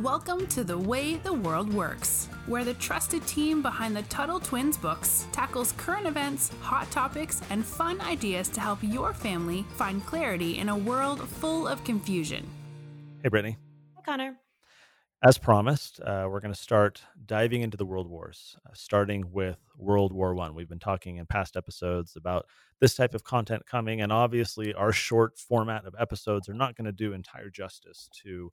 Welcome to The Way the World Works, where the trusted team behind the Tuttle Twins books tackles current events, hot topics, and fun ideas to help your family find clarity in a world full of confusion. Hey, Brittany. Hi, Connor. As promised, uh, we're going to start diving into the world wars, uh, starting with World War One. We've been talking in past episodes about this type of content coming, and obviously, our short format of episodes are not going to do entire justice to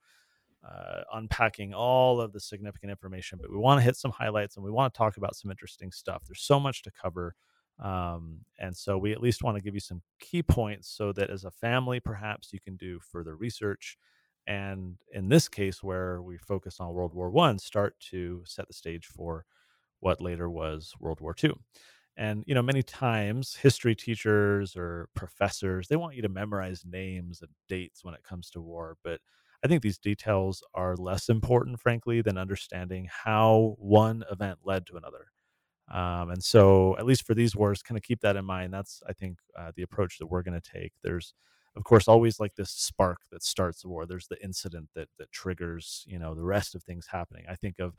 uh, unpacking all of the significant information. But we want to hit some highlights, and we want to talk about some interesting stuff. There's so much to cover, um, and so we at least want to give you some key points so that as a family, perhaps you can do further research and in this case where we focus on world war one start to set the stage for what later was world war two and you know many times history teachers or professors they want you to memorize names and dates when it comes to war but i think these details are less important frankly than understanding how one event led to another. Um, and so at least for these wars kind of keep that in mind. That's i think uh, the approach that we're going to take. There's of course always like this spark that starts the war. There's the incident that that triggers you know the rest of things happening. I think of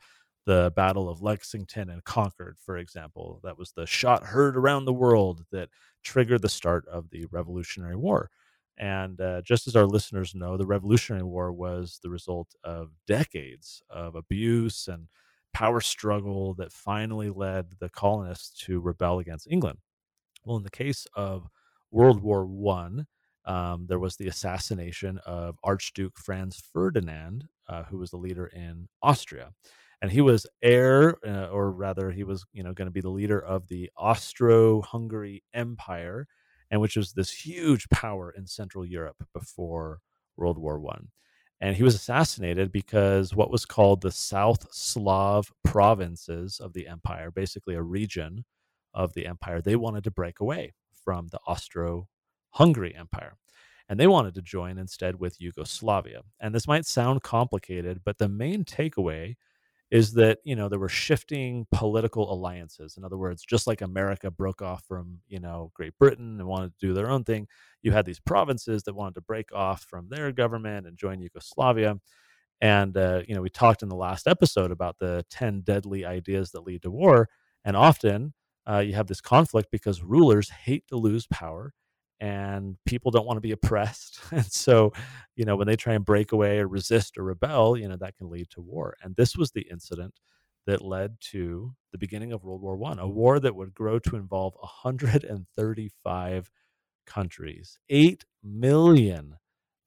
the battle of lexington and concord for example. That was the shot heard around the world that triggered the start of the revolutionary war and uh, just as our listeners know the revolutionary war was the result of decades of abuse and power struggle that finally led the colonists to rebel against england. Well in the case of world war one um, there was the assassination of Archduke Franz Ferdinand, uh, who was the leader in Austria, and he was heir, uh, or rather, he was you know going to be the leader of the Austro-Hungary Empire, and which was this huge power in Central Europe before World War One. And he was assassinated because what was called the South Slav provinces of the empire, basically a region of the empire, they wanted to break away from the Austro Hungary Empire. And they wanted to join instead with Yugoslavia. And this might sound complicated, but the main takeaway is that you know there were shifting political alliances. In other words just like america broke off from you know great britain and wanted to do their own thing you had these provinces that wanted to break off from their government and join yugoslavia. And uh, you know we talked in the last episode about the 10 deadly ideas that lead to war. And often uh, you have this conflict because rulers hate to lose power and people don't want to be oppressed. And so you know when they try and break away or resist or rebel you know that can lead to war. And this was the incident that led to the beginning of world war one a war that would grow to involve 135 countries 8 million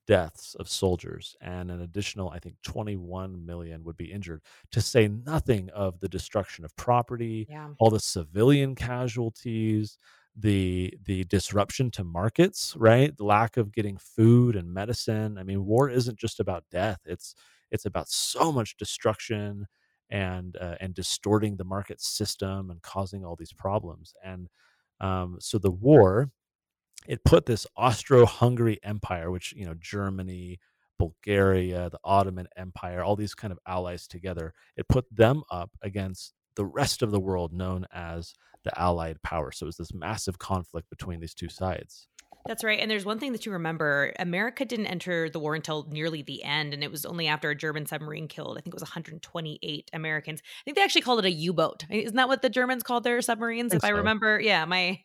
deaths of soldiers and an additional i think 21 million would be injured. To say nothing of the destruction of property Yeah. all the civilian casualties the the disruption to markets right? The lack of getting food and medicine. I mean war isn't just about death. It's it's about so much destruction and uh, and distorting the market system and causing all these problems. And um, so the war it put this austro-hungary empire which you know germany bulgaria the ottoman empire all these kind of allies together it put them up against the rest of the world known as the allied power so it was this massive conflict between these two sides That's right. And there's one thing that you remember America didn't enter the war until nearly the end. And it was only after a German submarine killed, I think it was 128 Americans. I think they actually called it a U boat. Isn't that what the Germans called their submarines? think If I remember, yeah, my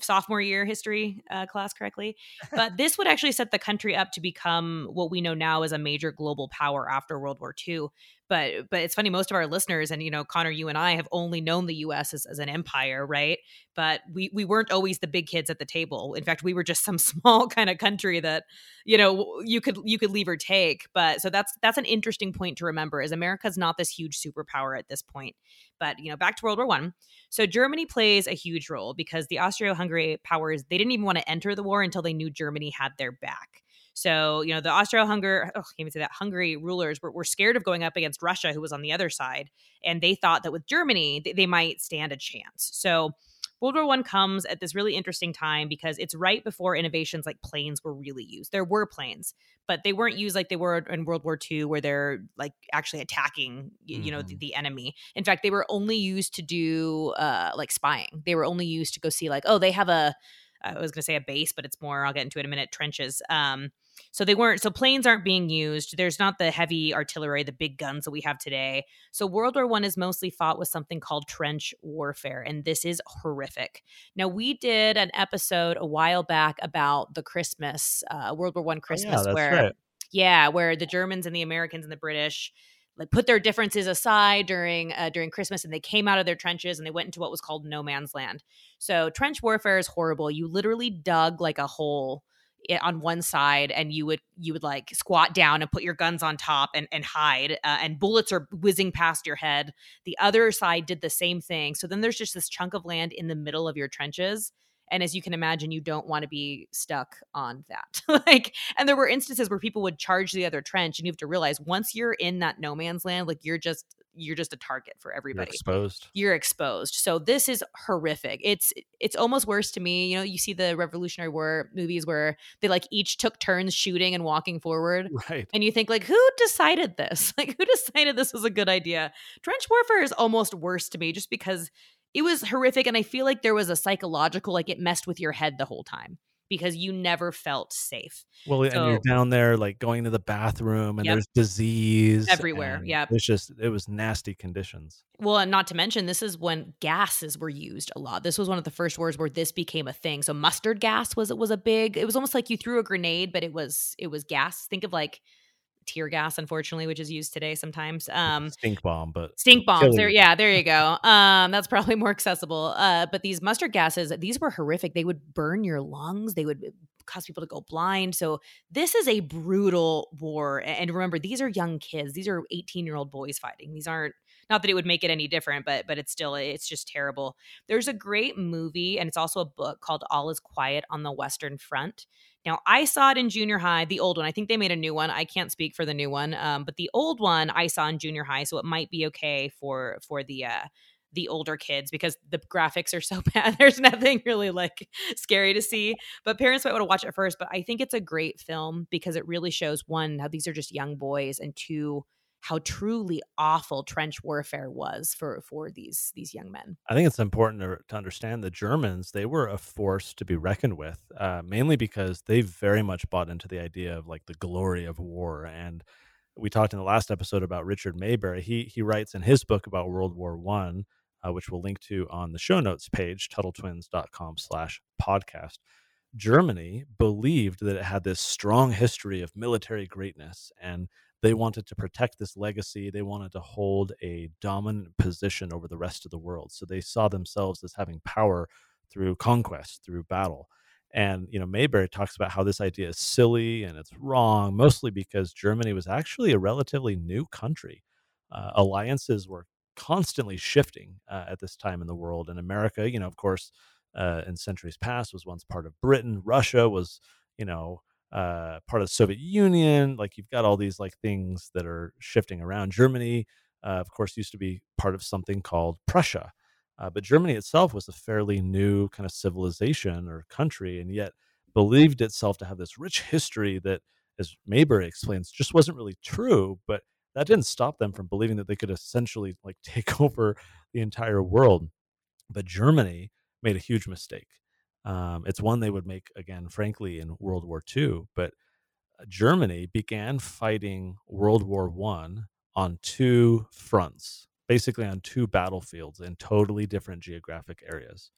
sophomore year history uh, class correctly. But this would actually set the country up to become what we know now as a major global power after World War II. But but it's funny, most of our listeners, and you know, Connor, you and I have only known the US as, as an empire, right? But we we weren't always the big kids at the table. In fact, we were just some small kind of country that, you know, you could you could leave or take. But so that's that's an interesting point to remember is America's not this huge superpower at this point. But you know, back to World War One. So Germany plays a huge role because the Austro-Hungary powers they didn't even want to enter the war until they knew Germany had their back. So, you know, the Austro-Hungary, oh, I can't even say that, Hungary rulers were, were scared of going up against Russia, who was on the other side. And they thought that with Germany, they, they might stand a chance. So World War One comes at this really interesting time because it's right before innovations like planes were really used. There were planes, but they weren't used like they were in World War II, where they're like actually attacking, y- you know, the, Mhm. the enemy. In fact, they were only used to do uh, like spying. They were only used to go see like, oh, they have a, I was going to say a base, but it's more. I'll get into it in a minute. Trenches. Um, So they weren't so planes aren't being used. There's not the heavy artillery, the big guns that we have today. So World War 1 is mostly fought with something called trench warfare and this is horrific. Now we did an episode a while back about the Christmas uh, World War 1 Christmas oh, yeah, where right. yeah, where the Germans and the Americans and the British like put their differences aside during uh, during Christmas and they came out of their trenches and they went into what was called no man's land. So trench warfare is horrible. You literally dug like a hole on one side and you would you would like squat down and put your guns on top and, and hide uh, and bullets are whizzing past your head. The other side did the same thing. So then there's just this chunk of land in the middle of your trenches and as you can imagine you don't want to be stuck on that. Like and there were instances where people would charge the other trench and you have to realize once you're in that no man's land like you're just you're just a target for everybody. you're exposed. You're exposed. So this is horrific. It's it's almost worse to me you know you see the revolutionary war movies where they like each took turns shooting and walking forward right. and you think like who decided this? Like who decided this was a good idea? Trench warfare is almost worse to me just because it was horrific and i feel like there was a psychological like it messed with your head the whole time because you never felt safe. Well so, and you're down there like going to the bathroom and yep. there's disease everywhere yeah it's just it was nasty conditions. Well and not to mention this is when gases were used a lot. This was one of the first wars where this became a thing. So mustard gas was it was a big it was almost like you threw a grenade but it was it was gas. Think of like tear gas, unfortunately, which is used today sometimes. Um, stink bomb, but stink bombs. There, yeah, there you go. Um, that's probably more accessible. Uh, but these mustard gases, these were horrific. They would burn your lungs. They would cause people to go blind. So this is a brutal war. And remember, these are young kids. These are 18 year old boys fighting. These aren't not that it would make it any different, but but it's still it's just terrible. There's a great movie and it's also a book called All Is Quiet on the Western Front. Now, I saw it in junior high, the old one. I think they made a new one. I can't speak for the new one, um, but the old one I saw in junior high, so it might be okay for for the uh, the older kids because the graphics are so bad. There's nothing really like scary to see, but parents might want to watch it first. But I think it's a great film because it really shows one how these are just young boys, and two how truly awful trench warfare was for for these these young men. I think it's important to, to understand the Germans they were a force to be reckoned with, uh, mainly because they very much bought into the idea of like the glory of war. And we talked in the last episode about Richard Maybury. He he writes in his book about World War One, uh, which we'll link to on the show notes page, TuttleTwins.com/slash podcast. Germany believed that it had this strong history of military greatness and they wanted to protect this legacy. They wanted to hold a dominant position over the rest of the world. So they saw themselves as having power through conquest, through battle. And you know, Maybury talks about how this idea is silly and it's wrong, mostly because Germany was actually a relatively new country. Uh, alliances were constantly shifting uh, at this time in the world. And America, you know, of course, uh, in centuries past, was once part of Britain. Russia was, you know, uh, part of the Soviet Union. Like you've got all these like things that are shifting around. Germany, uh, of course, used to be part of something called Prussia, uh, but Germany itself was a fairly new kind of civilization or country, and yet believed itself to have this rich history that, as Maybury explains, just wasn't really true. But that didn't stop them from believing that they could essentially like take over the entire world. But Germany made a huge mistake. Um, it's one they would make again, frankly, in World War II. But uh, Germany began fighting World War One on two fronts, basically on two battlefields in totally different geographic areas.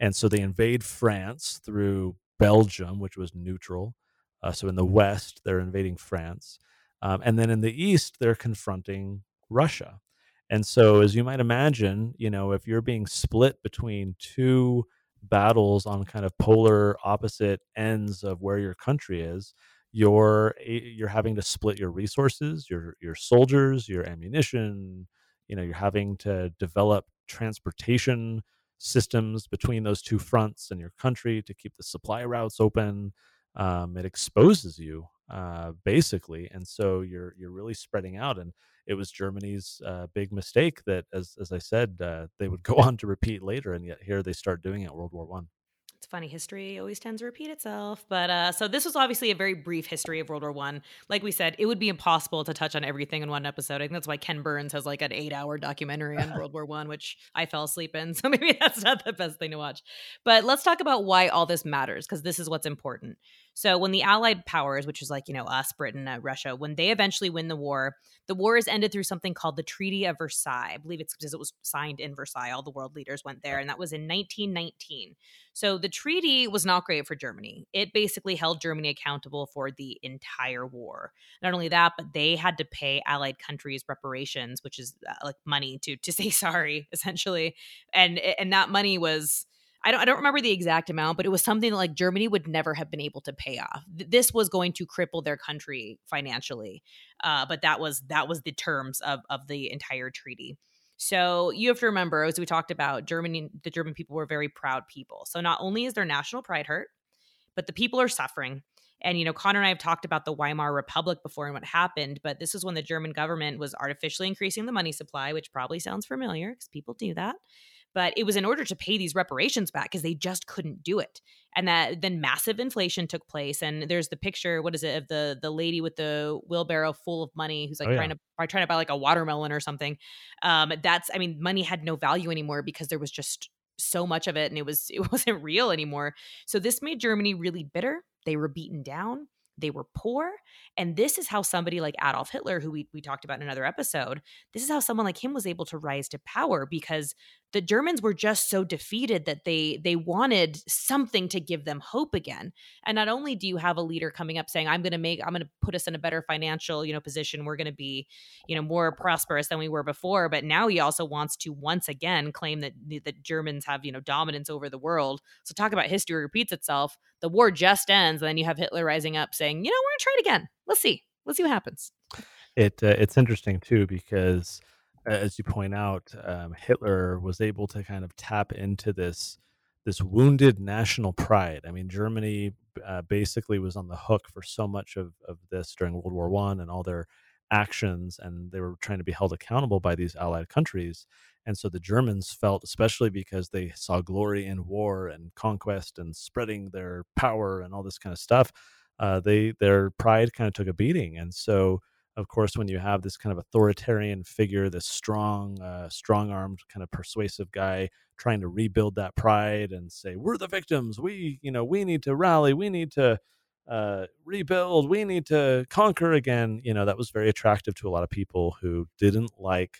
And so they invade France through Belgium, which was neutral. Uh, so in the west, they're invading France. Um, and then in the east, they're confronting Russia. And so, as you might imagine, you know, if you're being split between two battles on kind of polar opposite ends of where your country is you're you're having to split your resources your your soldiers your ammunition you know you're having to develop transportation systems between those two fronts in your country to keep the supply routes open. Um, it exposes you uh, basically and so you're you're really spreading out and it was Germany's uh, big mistake that, as as I said, uh, they would go on to repeat later, and yet here they start doing it. World War One. It's funny, history always tends to repeat itself. But uh, so this was obviously a very brief history of World War One. Like we said, it would be impossible to touch on everything in one episode. I think that's why Ken Burns has like an eight-hour documentary on World War One, which I fell asleep in. So maybe that's not the best thing to watch. But let's talk about why all this matters, because this is what's important. So when the Allied powers, which is like, you know, us, Britain, uh, Russia, when they eventually win the war, the war is ended through something called the Treaty of Versailles. I believe it's because it was signed in Versailles. All the world leaders went there, and that was in 1919. So the treaty was not great for Germany. It basically held Germany accountable for the entire war. Not only that, but they had to pay Allied countries reparations, which is uh, like money to to say sorry, essentially. And and that money was I don't I don't remember the exact amount, but it was something that like Germany would never have been able to pay off. This was going to cripple their country financially. Uh, but that was that was the terms of of the entire treaty. So you have to remember, as we talked about, Germany, the German people were very proud people. So not only is their national pride hurt, but the people are suffering. And you know, Connor and I have talked about the Weimar Republic before and what happened, but this is when the German government was artificially increasing the money supply, which probably sounds familiar because people do that but it was in order to pay these reparations back because they just couldn't do it. And that then massive inflation took place and there's the picture what is it of the the lady with the wheelbarrow full of money who's like oh, trying yeah. to trying to buy like a watermelon or something. Um that's i mean money had no value anymore because there was just so much of it and it was it wasn't real anymore. So this made germany really bitter. They were beaten down. They were poor. And this is how somebody like Adolf Hitler, who we, we talked about in another episode, this is how someone like him was able to rise to power because the Germans were just so defeated that they they wanted something to give them hope again. And not only do you have a leader coming up saying, I'm gonna make I'm gonna put us in a better financial, you know, position, we're gonna be, you know, more prosperous than we were before, but now he also wants to once again claim that the Germans have, you know, dominance over the world. So talk about history repeats itself. The war just ends, and then you have Hitler rising up saying, you know, we're gonna try it again. Let's see. Let's see what happens. It uh, it's interesting too because, as you point out, um, Hitler was able to kind of tap into this this wounded national pride. I mean, Germany uh, basically was on the hook for so much of, of this during World War One and all their actions, and they were trying to be held accountable by these allied countries. And so the Germans felt, especially because they saw glory in war and conquest and spreading their power and all this kind of stuff, uh, they their pride kind of took a beating, and so of course when you have this kind of authoritarian figure, this strong, uh, strong-armed kind of persuasive guy trying to rebuild that pride and say we're the victims, we you know we need to rally, we need to uh, rebuild, we need to conquer again. You know that was very attractive to a lot of people who didn't like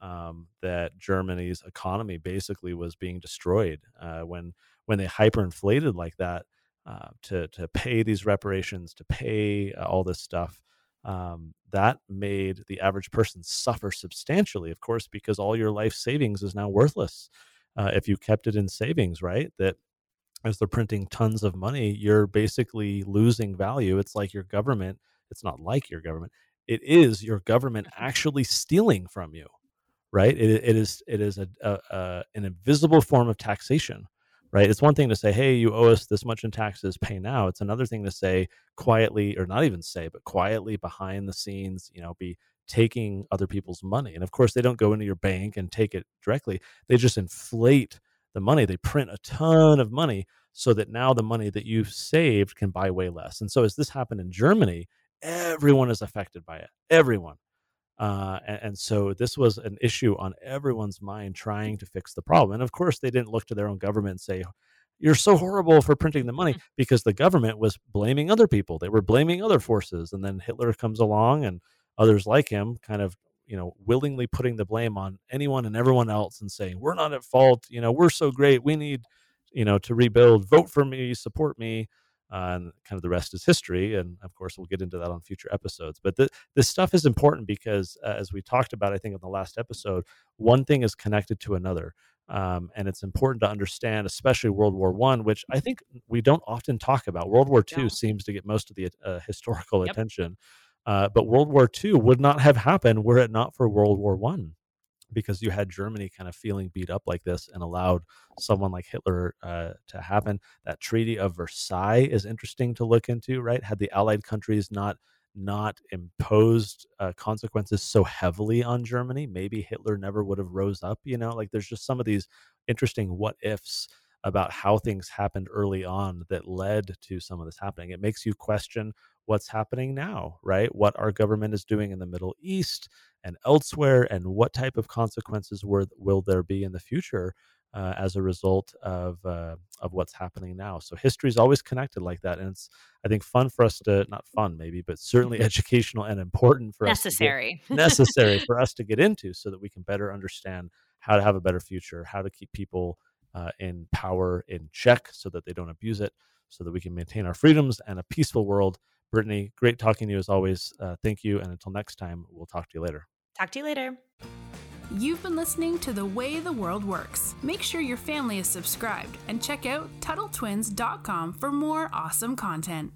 um, that Germany's economy basically was being destroyed uh, when when they hyperinflated like that uh, to to pay these reparations, to pay uh, all this stuff. Um, that made the average person suffer substantially, of course, because all your life savings is now worthless uh, if you kept it in savings, right? That as they're printing tons of money, you're basically losing value. It's like your government. It's not like your government. It is your government actually stealing from you, right? It, it is it is a, a, a an invisible form of taxation right? It's one thing to say, hey, you owe us this much in taxes, pay now. It's another thing to say quietly, or not even say, but quietly behind the scenes, you know, be taking other people's money. And of course, they don't go into your bank and take it directly, they just inflate the money. They print a ton of money so that now the money that you've saved can buy way less. And so, as this happened in Germany, everyone is affected by it. Everyone. Uh, and, and, so this was an issue on everyone's mind trying to fix the problem. And of course, they didn't look to their own government and say, You're so horrible for printing the money, because the government was blaming other people. They were blaming other forces. And then Hitler comes along and others like him kind of you know willingly putting the blame on anyone and everyone else and saying we're not at fault you know we're so great we need you know to rebuild vote for me support me uh, and kind of the rest is history. And of course, we'll get into that on future episodes. But the, this stuff is important because, uh, as we talked about, I think in the last episode, one thing is connected to another. Um, and it's important to understand, especially World War One, which I think we don't often talk about. World War Two yeah. seems to get most of the uh, historical yep. attention, uh, but World War Two would not have happened were it not for World War One because you had Germany kind of feeling beat up like this and allowed someone like Hitler uh, to happen. That Treaty of Versailles is interesting to look into, right? Had the Allied countries not not imposed uh, consequences so heavily on Germany, maybe Hitler never would have rose up. You know, like there's just some of these interesting what ifs about how things happened early on that led to some of this happening. It makes you question what's happening now, right? What our government is doing in the Middle East and elsewhere, and what type of consequences were, will there be in the future uh, as a result of uh, of what's happening now. So history is always connected like that, and it's I think fun for us to not fun maybe, but certainly educational and important for necessary. us necessary necessary for us to get into so that we can better understand how to have a better future, how to keep people uh, in power in check so that they don't abuse it, so that we can maintain our freedoms and a peaceful world. Brittany, great talking to you as always. Uh, thank you, and until next time, we'll talk to you later. Talk to you later. You've been listening to The Way the World Works. Make sure your family is subscribed and check out TuttleTwins.com for more awesome content.